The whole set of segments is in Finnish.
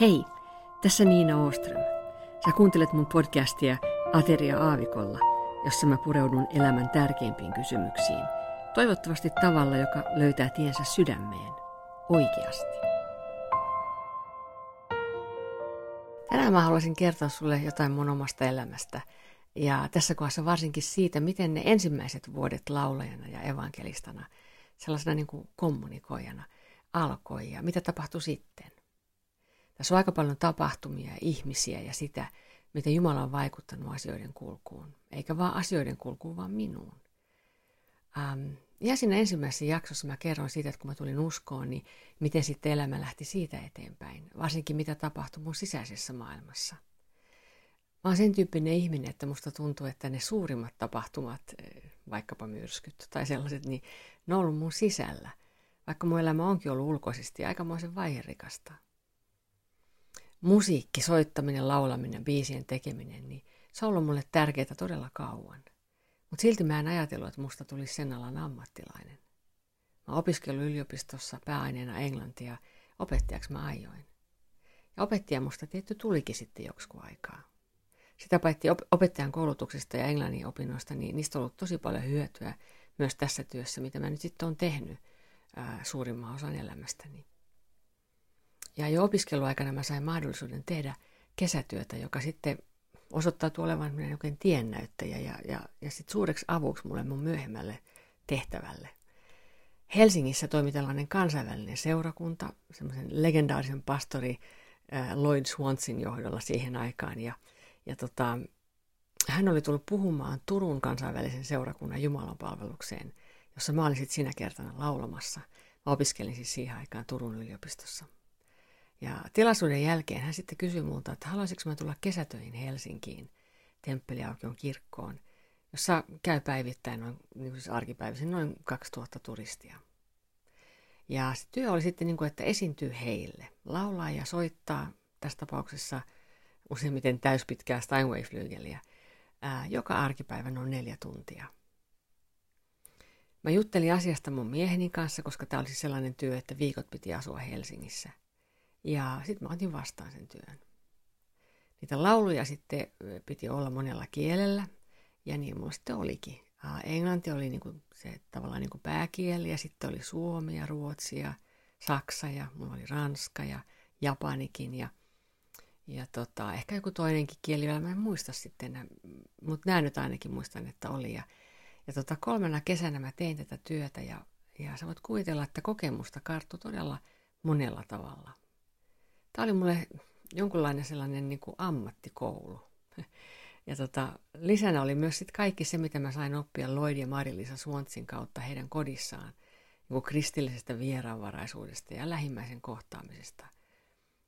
Hei, tässä Niina Oström. Sä kuuntelet mun podcastia Ateria Aavikolla, jossa mä pureudun elämän tärkeimpiin kysymyksiin. Toivottavasti tavalla, joka löytää tiensä sydämeen. Oikeasti. Tänään mä haluaisin kertoa sulle jotain mun omasta elämästä. Ja tässä kohdassa varsinkin siitä, miten ne ensimmäiset vuodet laulajana ja evankelistana, sellaisena niin kuin kommunikoijana, alkoi ja mitä tapahtui sitten. Tässä on aika paljon tapahtumia ihmisiä ja sitä, miten Jumala on vaikuttanut asioiden kulkuun. Eikä vaan asioiden kulkuun, vaan minuun. Ähm, ja siinä ensimmäisessä jaksossa mä kerron siitä, että kun mä tulin uskoon, niin miten sitten elämä lähti siitä eteenpäin. Varsinkin mitä tapahtui mun sisäisessä maailmassa. Mä oon sen tyyppinen ihminen, että musta tuntuu, että ne suurimmat tapahtumat, eh, vaikkapa myrskyt tai sellaiset, niin ne on ollut mun sisällä. Vaikka mun elämä onkin ollut ulkoisesti aikamoisen vaiherikasta musiikki, soittaminen, laulaminen, biisien tekeminen, niin se on ollut mulle tärkeää todella kauan. Mutta silti mä en ajatellut, että musta tulisi sen alan ammattilainen. Mä opiskellut yliopistossa pääaineena englantia, opettajaksi mä ajoin. Ja opettaja musta tietty tulikin sitten joksikin aikaa. Sitä paitsi opettajan koulutuksesta ja englannin opinnoista, niin niistä on ollut tosi paljon hyötyä myös tässä työssä, mitä mä nyt sitten olen tehnyt ää, suurimman osan elämästäni. Ja jo opiskeluaikana mä sain mahdollisuuden tehdä kesätyötä, joka sitten osoittautui olevan minä oikein tiennäyttäjä ja, ja, ja sitten suureksi avuksi mulle mun myöhemmälle tehtävälle. Helsingissä toimi tällainen kansainvälinen seurakunta, semmoisen legendaarisen pastori Lloyd Swansin johdolla siihen aikaan. Ja, ja tota, hän oli tullut puhumaan Turun kansainvälisen seurakunnan Jumalan palvelukseen, jossa mä olin sitten sinä kertana laulamassa. Mä opiskelin siis siihen aikaan Turun yliopistossa. Ja tilaisuuden jälkeen hän sitten kysyi multa, että haluaisinko mä tulla kesätöihin Helsinkiin, Temppeliaukion kirkkoon, jossa käy päivittäin, noin, niin siis arkipäivisin, noin 2000 turistia. Ja se työ oli sitten niin kuin, että esiintyy heille, laulaa ja soittaa, tässä tapauksessa useimmiten täyspitkää Steinway-flygeliä, joka arkipäivä noin neljä tuntia. Mä juttelin asiasta mun mieheni kanssa, koska tämä oli siis sellainen työ, että viikot piti asua Helsingissä – ja sitten mä otin vastaan sen työn. Niitä lauluja sitten piti olla monella kielellä, ja niin mulla sitten olikin. Englanti oli niinku se tavallaan niinku pääkieli, ja sitten oli suomi ja ruotsi ja saksa, ja mulla oli ranska ja japanikin, ja, ja tota, ehkä joku toinenkin kieli, vielä mä en muista sitten, mutta nämä nyt ainakin muistan, että oli. Ja, ja tota, kolmena kesänä mä tein tätä työtä, ja, ja sä voit kuvitella, että kokemusta karttui todella monella tavalla. Tämä oli mulle jonkunlainen sellainen niin kuin ammattikoulu. Ja tota, lisänä oli myös sit kaikki se, mitä mä sain oppia Lloyd ja Marilisa Suontsin kautta heidän kodissaan, niin kuin kristillisestä vieraanvaraisuudesta ja lähimmäisen kohtaamisesta,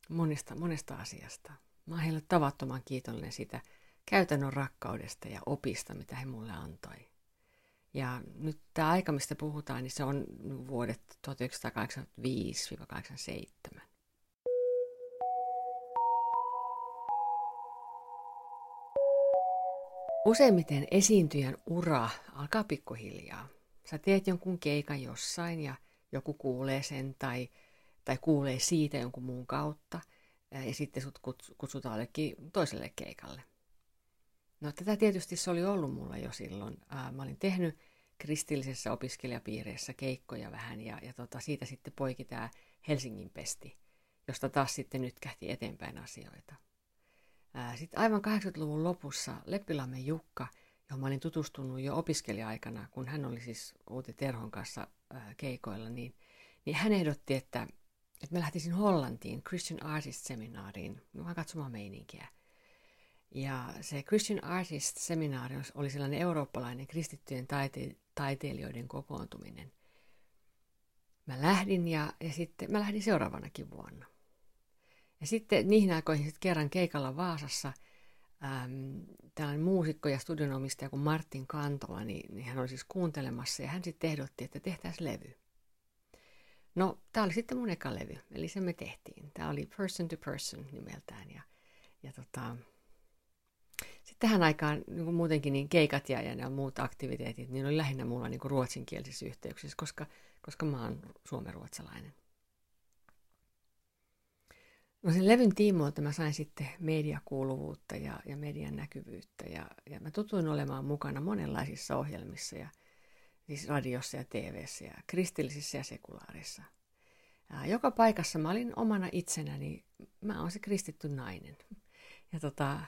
monesta, monesta asiasta. Mä oon heille tavattoman kiitollinen siitä käytännön rakkaudesta ja opista, mitä he mulle antoi. Ja nyt tämä aika, mistä puhutaan, niin se on vuodet 1985-87. Useimmiten esiintyjän ura alkaa pikkuhiljaa. Sä teet jonkun keikan jossain ja joku kuulee sen tai, tai kuulee siitä jonkun muun kautta ja sitten sut kutsutaan jollekin toiselle keikalle. No tätä tietysti se oli ollut mulla jo silloin. Mä olin tehnyt kristillisessä opiskelijapiireissä keikkoja vähän ja, ja tota, siitä sitten poiki tämä Helsingin pesti, josta taas sitten nyt kähti eteenpäin asioita. Sitten aivan 80-luvun lopussa Leppilammen Jukka, johon mä olin tutustunut jo opiskelija-aikana, kun hän oli siis Uuti Terhon kanssa keikoilla, niin, niin hän ehdotti, että, että mä lähtisin Hollantiin Christian Artist Seminaariin, vaan katsomaan meininkiä. Ja se Christian Artist Seminaari oli sellainen eurooppalainen kristittyjen taite- taiteilijoiden kokoontuminen. Mä lähdin ja, ja sitten mä lähdin seuraavanakin vuonna. Ja sitten niihin aikoihin sitten kerran keikalla Vaasassa äm, tällainen muusikko ja studionomistaja kuin Martin Kantola, niin, niin hän oli siis kuuntelemassa ja hän sitten ehdotti, että tehtäisiin levy. No, tämä oli sitten mun eka levy, eli se me tehtiin. Tämä oli Person to Person nimeltään ja, ja tota, sitten tähän aikaan niin kuin muutenkin niin keikat ja, ja muut aktiviteetit, niin oli lähinnä mulla niin kuin ruotsinkielisissä yhteyksissä, koska, koska mä oon suomenruotsalainen. No sen levyn tiimoilta mä sain sitten mediakuuluvuutta ja, ja median näkyvyyttä ja, ja mä tutuin olemaan mukana monenlaisissa ohjelmissa ja siis radiossa ja TVssä ja kristillisissä ja sekulaarissa. Ja joka paikassa mä olin omana itsenäni, mä oon se kristitty nainen. Ja tota,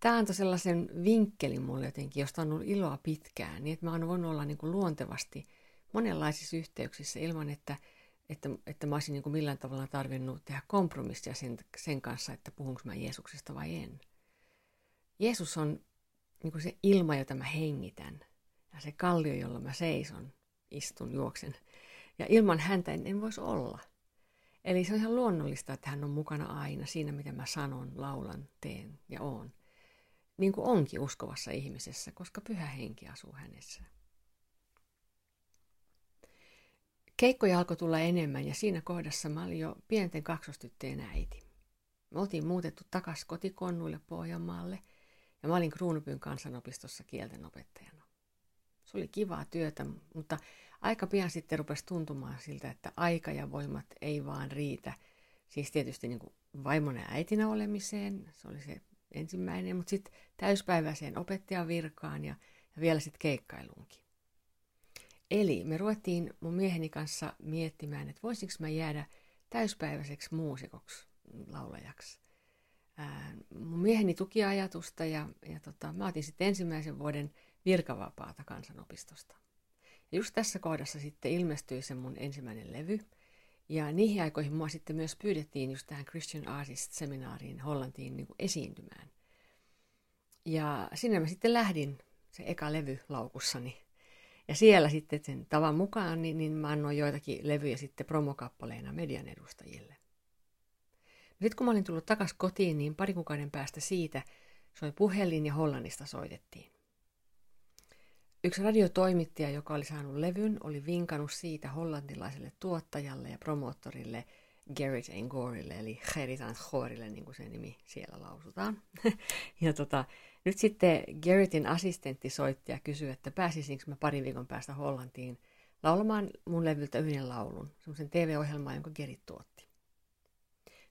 tämä antoi sellaisen vinkkelin mulle jotenkin, josta on ollut iloa pitkään, niin että mä oon voinut olla niin kuin luontevasti monenlaisissa yhteyksissä ilman, että, että, että mä olisin niin kuin millään tavalla tarvinnut tehdä kompromissia sen, sen kanssa, että puhunko mä Jeesuksesta vai en. Jeesus on niin kuin se ilma, jota mä hengitän, ja se kallio, jolla mä seison, istun, juoksen. Ja ilman häntä en, en voisi olla. Eli se on ihan luonnollista, että hän on mukana aina siinä, mitä mä sanon, laulan, teen ja oon niin kuin onkin uskovassa ihmisessä, koska pyhä henki asuu hänessä. Keikkoja alkoi tulla enemmän ja siinä kohdassa mä olin jo pienten kaksostyttöjen äiti. Me oltiin muutettu takaisin kotikonnuille Pohjanmaalle ja mä olin Kruunupyn kansanopistossa kieltenopettajana. Se oli kivaa työtä, mutta aika pian sitten rupesi tuntumaan siltä, että aika ja voimat ei vaan riitä. Siis tietysti niin kuin vaimon ja äitinä olemiseen, se oli se ensimmäinen, mutta sitten täyspäiväiseen opettajan virkaan ja, ja vielä sitten keikkailuunkin. Eli me ruvettiin mun mieheni kanssa miettimään, että voisinko mä jäädä täyspäiväiseksi muusikoksi, laulajaksi. Ää, mun mieheni tuki ajatusta ja, ja tota, mä otin sitten ensimmäisen vuoden virkavapaata kansanopistosta. Ja just tässä kohdassa sitten ilmestyi se mun ensimmäinen levy – ja niihin aikoihin mua sitten myös pyydettiin just tähän Christian Artist-seminaariin Hollantiin niin esiintymään. Ja sinne mä sitten lähdin, se eka levy laukussani. Ja siellä sitten sen tavan mukaan, niin, niin mä annoin joitakin levyjä sitten promokappaleina median edustajille. Sitten kun mä olin tullut takaisin kotiin, niin pari kuukauden päästä siitä soi puhelin ja Hollannista soitettiin. Yksi radiotoimittaja, joka oli saanut levyn, oli vinkannut siitä hollantilaiselle tuottajalle ja promoottorille Gerrit Engorille, eli Geritan Gorille, niin kuin se nimi siellä lausutaan. ja tota, nyt sitten Gerritin assistentti soitti ja kysyi, että pääsisinkö mä parin viikon päästä Hollantiin laulamaan mun levyltä yhden laulun, semmoisen TV-ohjelman, jonka Gerrit tuotti.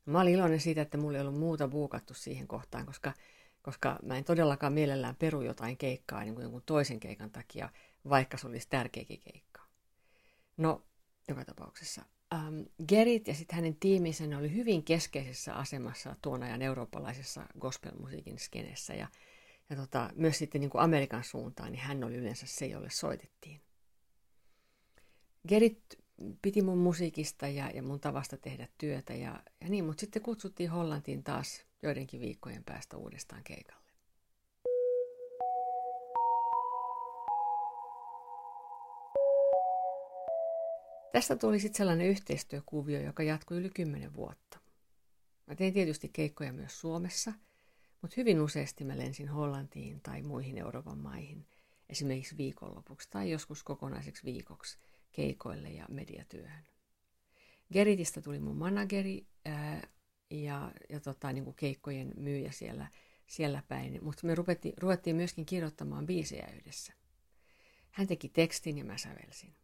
No, mä olin iloinen siitä, että mulla ei ollut muuta buukattu siihen kohtaan, koska koska mä en todellakaan mielellään peru jotain keikkaa niin kuin jonkun toisen keikan takia, vaikka se olisi tärkeäkin keikka. No, joka tapauksessa. Ähm, Gerit ja sitten hänen tiiminsä ne oli hyvin keskeisessä asemassa tuon ajan eurooppalaisessa gospelmusiikin skenessä ja, ja tota, myös sitten niin kuin Amerikan suuntaan, niin hän oli yleensä se, jolle soitettiin. Gerit piti mun musiikista ja, ja mun tavasta tehdä työtä ja, ja niin, mutta sitten kutsuttiin Hollantiin taas joidenkin viikkojen päästä uudestaan keikalle. Tästä tuli sitten sellainen yhteistyökuvio, joka jatkui yli kymmenen vuotta. Mä tein tietysti keikkoja myös Suomessa, mutta hyvin useasti mä lensin Hollantiin tai muihin Euroopan maihin, esimerkiksi viikonlopuksi tai joskus kokonaiseksi viikoksi keikoille ja mediatyöhön. Geritistä tuli mun manageri ää, ja, ja tota, niin kuin keikkojen myyjä siellä, siellä päin. Mutta me ruvettiin, ruvettiin myöskin kirjoittamaan biisejä yhdessä. Hän teki tekstin ja mä sävelsin.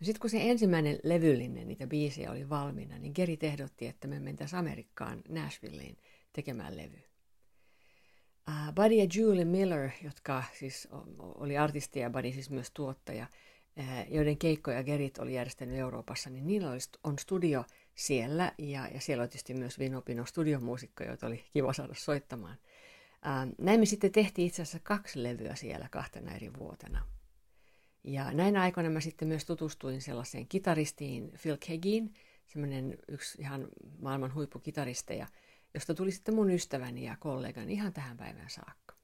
No sitten kun se ensimmäinen levyllinen niitä biisejä oli valmiina, niin Geri ehdotti, että me mentäisiin Amerikkaan, Nashvilleen, tekemään levy. Uh, Buddy ja Julie Miller, jotka siis oli artisti ja Buddy siis myös tuottaja, uh, joiden keikkoja Gerit oli järjestänyt Euroopassa, niin niillä on studio – siellä ja, ja siellä oli tietysti myös Vinopino studiomuusikko, joita oli kiva saada soittamaan. Ähm, näin me sitten tehtiin itse asiassa kaksi levyä siellä kahtena eri vuotena. Ja näinä aikoina mä sitten myös tutustuin sellaiseen kitaristiin Phil Kegin, semmoinen yksi ihan maailman huippukitaristeja, josta tuli sitten mun ystäväni ja kollegani ihan tähän päivään saakka.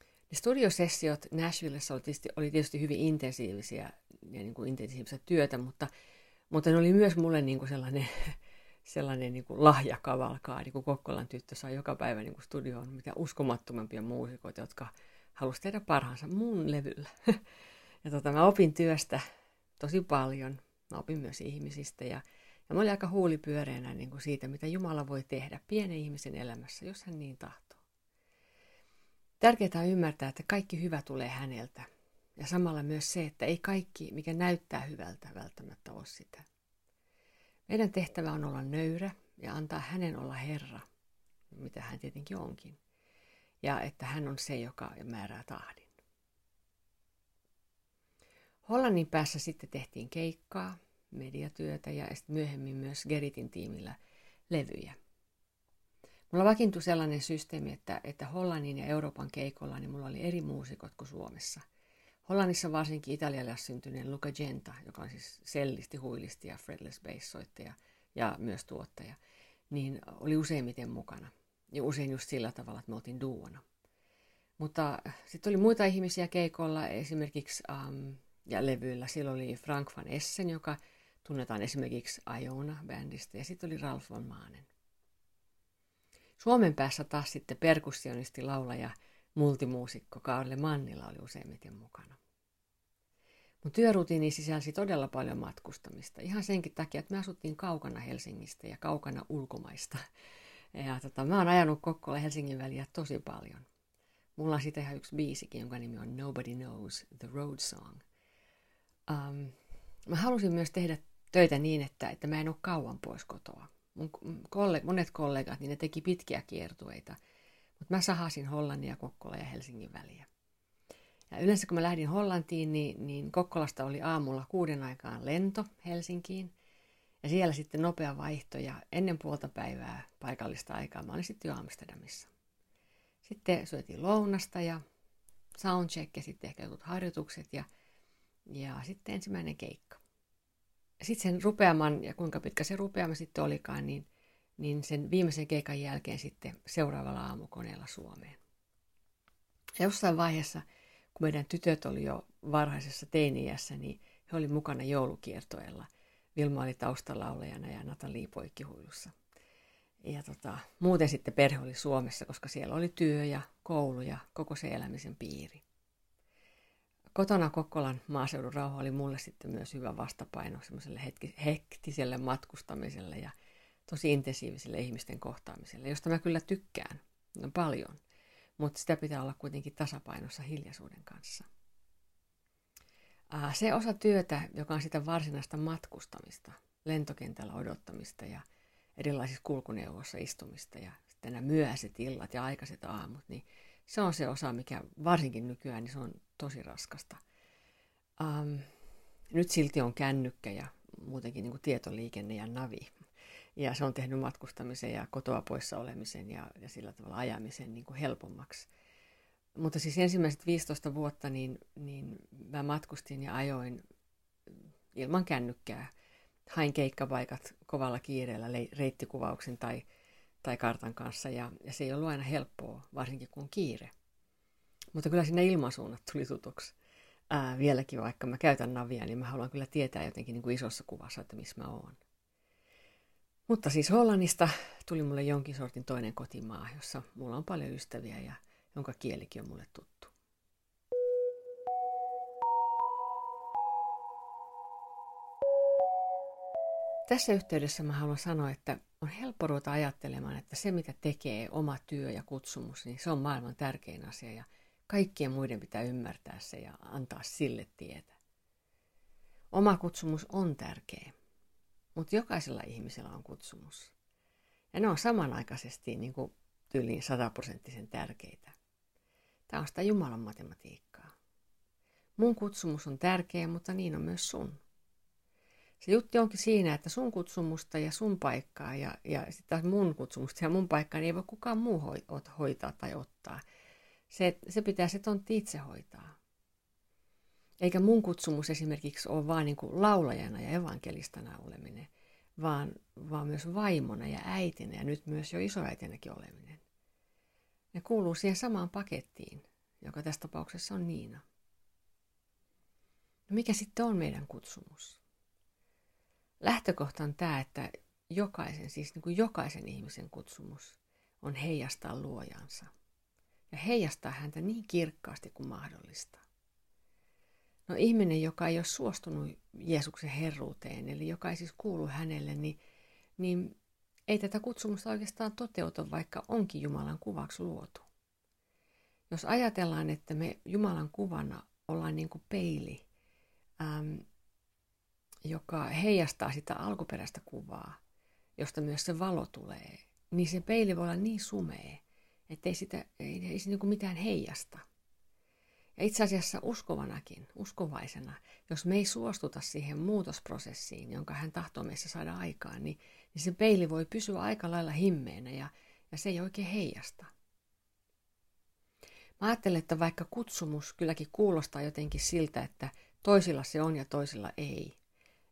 Ne studiosessiot Nashvillessa oli tietysti, oli tietysti hyvin intensiivisiä ja niin kuin intensiivistä työtä, mutta mutta ne oli myös mulle niin kuin sellainen, sellainen niin kuin lahjakavalkaa, niin kuin Kokkolan tyttö sai joka päivä niin kuin studioon mitä uskomattomampia muusikoita, jotka halusivat tehdä parhaansa mun levyllä. Ja tota, mä opin työstä tosi paljon. Mä opin myös ihmisistä ja, ja mä olin aika huulipyöreänä niin kuin siitä, mitä Jumala voi tehdä pienen ihmisen elämässä, jos hän niin tahtoo. Tärkeää on ymmärtää, että kaikki hyvä tulee häneltä ja samalla myös se, että ei kaikki, mikä näyttää hyvältä, välttämättä ole sitä. Meidän tehtävä on olla nöyrä ja antaa hänen olla Herra, mitä hän tietenkin onkin. Ja että hän on se, joka määrää tahdin. Hollannin päässä sitten tehtiin keikkaa, mediatyötä ja sitten myöhemmin myös Geritin tiimillä levyjä. Mulla vakiintui sellainen systeemi, että, että Hollannin ja Euroopan keikolla niin mulla oli eri muusikot kuin Suomessa. Hollannissa varsinkin italialalle syntyneen Luca Genta, joka on siis sellisti, huilisti ja fretless bass-soittaja ja myös tuottaja, niin oli useimmiten mukana. Ja usein just sillä tavalla, että me oltiin duona. Mutta sitten oli muita ihmisiä keikolla, esimerkiksi um, ja levyillä. Silloin oli Frank van Essen, joka tunnetaan esimerkiksi Iona-bändistä, ja sitten oli Ralf von Maanen. Suomen päässä taas sitten perkussionisti, laulaja, multimuusikko Kaarle Mannila oli useimmiten mukana. Mun työrutiini sisälsi todella paljon matkustamista. Ihan senkin takia, että me asuttiin kaukana Helsingistä ja kaukana ulkomaista. Ja tota, mä oon ajanut Kokkola Helsingin väliä tosi paljon. Mulla on siitä ihan yksi biisikin, jonka nimi on Nobody Knows the Road Song. Um, mä halusin myös tehdä töitä niin, että, että mä en ole kauan pois kotoa. Mun kolleg- monet kollegat, niin ne teki pitkiä kiertueita, mutta mä sahasin Hollannin ja Kokkola ja Helsingin väliä. Ja yleensä kun mä lähdin Hollantiin, niin, niin Kokkolasta oli aamulla kuuden aikaan lento Helsinkiin. Ja siellä sitten nopea vaihto ja ennen puolta päivää paikallista aikaa mä olin sitten jo Amsterdamissa. Sitten syötiin lounasta ja soundcheck ja sitten ehkä jotkut harjoitukset ja, ja sitten ensimmäinen keikka sitten sen rupeaman, ja kuinka pitkä se rupeama sitten olikaan, niin, niin sen viimeisen keikan jälkeen sitten seuraavalla aamukoneella Suomeen. Ja jossain vaiheessa, kun meidän tytöt oli jo varhaisessa teiniässä, niin he oli mukana joulukiertoella. Vilma oli taustalaulajana ja Natali poikkihuilussa. Ja tota, muuten sitten perhe oli Suomessa, koska siellä oli työ ja koulu ja koko se elämisen piiri kotona Kokkolan maaseudun rauha oli mulle sitten myös hyvä vastapaino semmoiselle hektiselle matkustamiselle ja tosi intensiiviselle ihmisten kohtaamiselle, josta mä kyllä tykkään no paljon, mutta sitä pitää olla kuitenkin tasapainossa hiljaisuuden kanssa. Se osa työtä, joka on sitä varsinaista matkustamista, lentokentällä odottamista ja erilaisissa kulkuneuvoissa istumista ja sitten nämä myöhäiset illat ja aikaiset aamut, niin se on se osa, mikä varsinkin nykyään, niin se on tosi raskasta. Um, nyt silti on kännykkä ja muutenkin niin kuin tietoliikenne ja navi. Ja se on tehnyt matkustamisen ja kotoa poissa olemisen ja, ja sillä tavalla ajamisen niin kuin helpommaksi. Mutta siis ensimmäiset 15 vuotta niin, niin mä matkustin ja ajoin ilman kännykkää. Hain keikkapaikat kovalla kiireellä reittikuvauksen tai tai kartan kanssa ja, ja se ei ollut aina helppoa, varsinkin kun kiire. Mutta kyllä sinne ilmansuunnat tuli tutuksi. Ää, vieläkin vaikka mä käytän navia, niin mä haluan kyllä tietää jotenkin niin kuin isossa kuvassa, että missä mä oon. Mutta siis Hollannista tuli mulle jonkin sortin toinen kotimaa, jossa mulla on paljon ystäviä ja jonka kielikin on mulle tuttu. Tässä yhteydessä mä haluan sanoa, että on helppo ruveta ajattelemaan, että se mitä tekee oma työ ja kutsumus, niin se on maailman tärkein asia ja kaikkien muiden pitää ymmärtää se ja antaa sille tietä. Oma kutsumus on tärkeä, mutta jokaisella ihmisellä on kutsumus. Ja ne on samanaikaisesti niin kuin tyyliin sataprosenttisen tärkeitä. Tämä on sitä Jumalan matematiikkaa. Mun kutsumus on tärkeä, mutta niin on myös sun. Se juttu onkin siinä, että sun kutsumusta ja sun paikkaa ja, ja sitten taas mun kutsumusta ja mun paikkaa niin ei voi kukaan muu hoitaa tai ottaa. Se, se pitää se tontti itse hoitaa. Eikä mun kutsumus esimerkiksi ole vaan niin kuin laulajana ja evankelistana oleminen, vaan, vaan myös vaimona ja äitinä ja nyt myös jo isoäitinäkin oleminen. Ne kuuluu siihen samaan pakettiin, joka tässä tapauksessa on Niina. No mikä sitten on meidän kutsumus? Lähtökohta on tämä, että jokaisen, siis niin kuin jokaisen ihmisen kutsumus on heijastaa luojansa. Ja heijastaa häntä niin kirkkaasti kuin mahdollista. No ihminen, joka ei ole suostunut Jeesuksen herruuteen, eli joka ei siis kuulu hänelle, niin, niin ei tätä kutsumusta oikeastaan toteuta, vaikka onkin Jumalan kuvaksi luotu. Jos ajatellaan, että me Jumalan kuvana ollaan niin kuin peili, äm, joka heijastaa sitä alkuperäistä kuvaa, josta myös se valo tulee, niin se peili voi olla niin sumea, että ei, sitä, ei, ei se niin mitään heijasta. Ja itse asiassa uskovanakin, uskovaisena, jos me ei suostuta siihen muutosprosessiin, jonka hän tahtoo meissä saada aikaan, niin, niin se peili voi pysyä aika lailla himmeenä ja, ja se ei oikein heijasta. Mä ajattelen, että vaikka kutsumus kylläkin kuulostaa jotenkin siltä, että toisilla se on ja toisilla ei.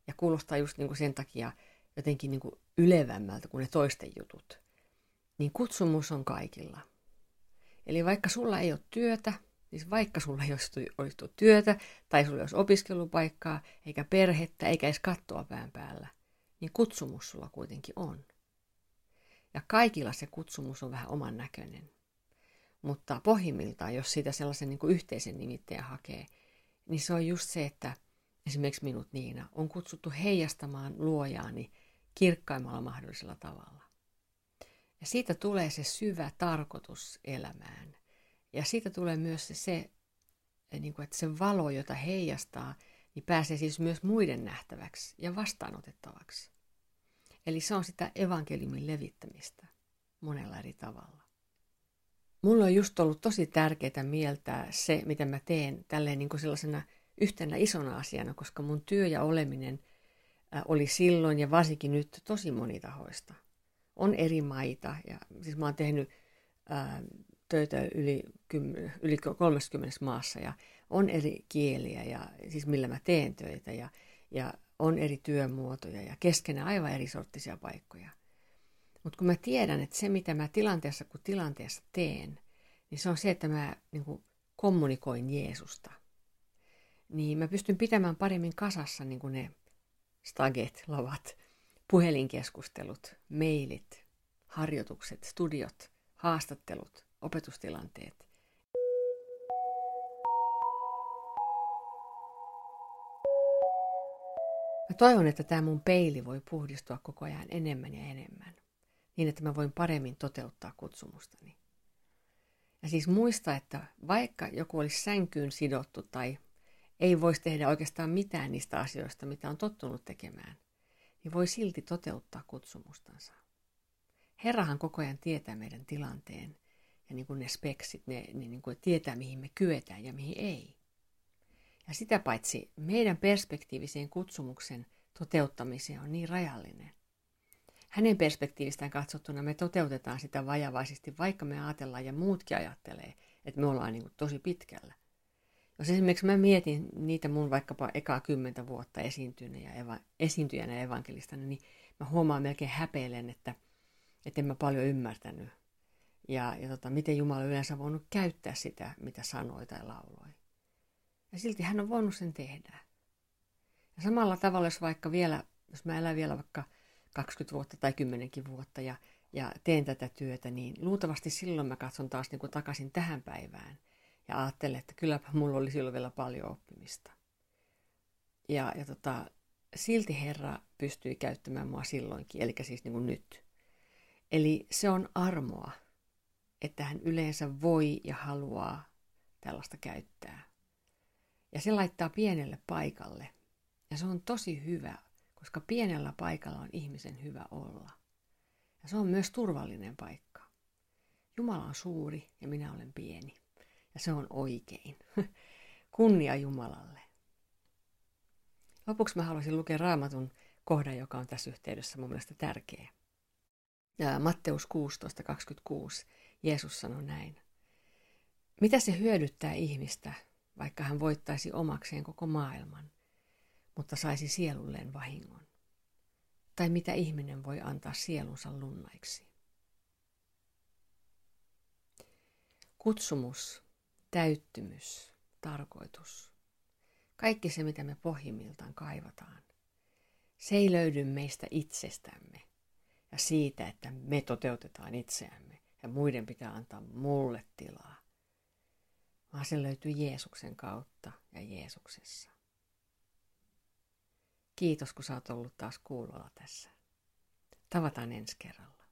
Ja kuulostaa just niin kuin sen takia jotenkin niin kuin ylevämmältä kuin ne toisten jutut. Niin kutsumus on kaikilla. Eli vaikka sulla ei ole työtä, siis vaikka sulla ei olisi, työtä, tai sulla ei olisi opiskelupaikkaa, eikä perhettä, eikä edes kattoa pään päällä, niin kutsumus sulla kuitenkin on. Ja kaikilla se kutsumus on vähän oman näköinen. Mutta pohjimmiltaan, jos siitä sellaisen niin kuin yhteisen nimittäjän hakee, niin se on just se, että esimerkiksi minut Niina on kutsuttu heijastamaan luojaani kirkkaimmalla mahdollisella tavalla. Ja siitä tulee se syvä tarkoitus elämään. Ja siitä tulee myös se, se niin kuin, että se valo, jota heijastaa, niin pääsee siis myös muiden nähtäväksi ja vastaanotettavaksi. Eli se on sitä evankeliumin levittämistä monella eri tavalla. Mulla on just ollut tosi tärkeää mieltää se, mitä mä teen tälleen niin kuin sellaisena yhtenä isona asiana, koska mun työ ja oleminen oli silloin ja varsinkin nyt tosi monitahoista. On eri maita ja siis mä oon tehnyt ää, töitä yli, yli 30 maassa ja on eri kieliä ja siis millä mä teen töitä ja, ja on eri työmuotoja ja keskenään aivan eri sorttisia paikkoja. Mutta kun mä tiedän, että se mitä mä tilanteessa kuin tilanteessa teen, niin se on se, että mä niin kuin, kommunikoin Jeesusta. Niin mä pystyn pitämään paremmin kasassa niin kuin ne staget, lavat, puhelinkeskustelut, mailit, harjoitukset, studiot, haastattelut, opetustilanteet. Mä toivon, että tämä mun peili voi puhdistua koko ajan enemmän ja enemmän, niin että mä voin paremmin toteuttaa kutsumustani. Ja siis muista, että vaikka joku olisi sänkyyn sidottu tai ei voisi tehdä oikeastaan mitään niistä asioista, mitä on tottunut tekemään, niin voi silti toteuttaa kutsumustansa. Herrahan koko ajan tietää meidän tilanteen ja niin kuin ne speksit, ne, ne niin kuin tietää mihin me kyetään ja mihin ei. Ja sitä paitsi meidän perspektiiviseen kutsumuksen toteuttamiseen on niin rajallinen. Hänen perspektiivistään katsottuna me toteutetaan sitä vajavaisesti, vaikka me ajatellaan ja muutkin ajattelee, että me ollaan niin kuin tosi pitkällä. Jos esimerkiksi mä mietin niitä mun vaikkapa ekaa kymmentä vuotta esiintyjänä ja eva, esiintyjänä evankelistana, niin mä huomaan melkein häpeilen, että, että en mä paljon ymmärtänyt. Ja, ja tota, miten Jumala yleensä voinut käyttää sitä, mitä sanoi tai lauloi. Ja silti hän on voinut sen tehdä. Ja samalla tavalla, jos vaikka vielä, jos mä elän vielä vaikka 20 vuotta tai 10 vuotta ja, ja teen tätä työtä, niin luultavasti silloin mä katson taas niin kuin takaisin tähän päivään ja ajattelen, että kylläpä mulla oli silloin vielä paljon oppimista. Ja, ja tota, silti Herra pystyi käyttämään mua silloinkin, eli siis niin kuin nyt. Eli se on armoa, että hän yleensä voi ja haluaa tällaista käyttää. Ja se laittaa pienelle paikalle. Ja se on tosi hyvä, koska pienellä paikalla on ihmisen hyvä olla. Ja se on myös turvallinen paikka. Jumala on suuri ja minä olen pieni. Ja se on oikein. Kunnia Jumalalle. Lopuksi mä haluaisin lukea raamatun kohdan, joka on tässä yhteydessä mun mielestä tärkeä. Matteus 16.26. Jeesus sanoi näin. Mitä se hyödyttää ihmistä, vaikka hän voittaisi omakseen koko maailman, mutta saisi sielulleen vahingon? Tai mitä ihminen voi antaa sielunsa lunnaiksi? Kutsumus, täyttymys, tarkoitus. Kaikki se, mitä me pohjimmiltaan kaivataan. Se ei löydy meistä itsestämme ja siitä, että me toteutetaan itseämme ja muiden pitää antaa mulle tilaa, vaan se löytyy Jeesuksen kautta ja Jeesuksessa. Kiitos, kun sä oot ollut taas kuulolla tässä. Tavataan ensi kerralla.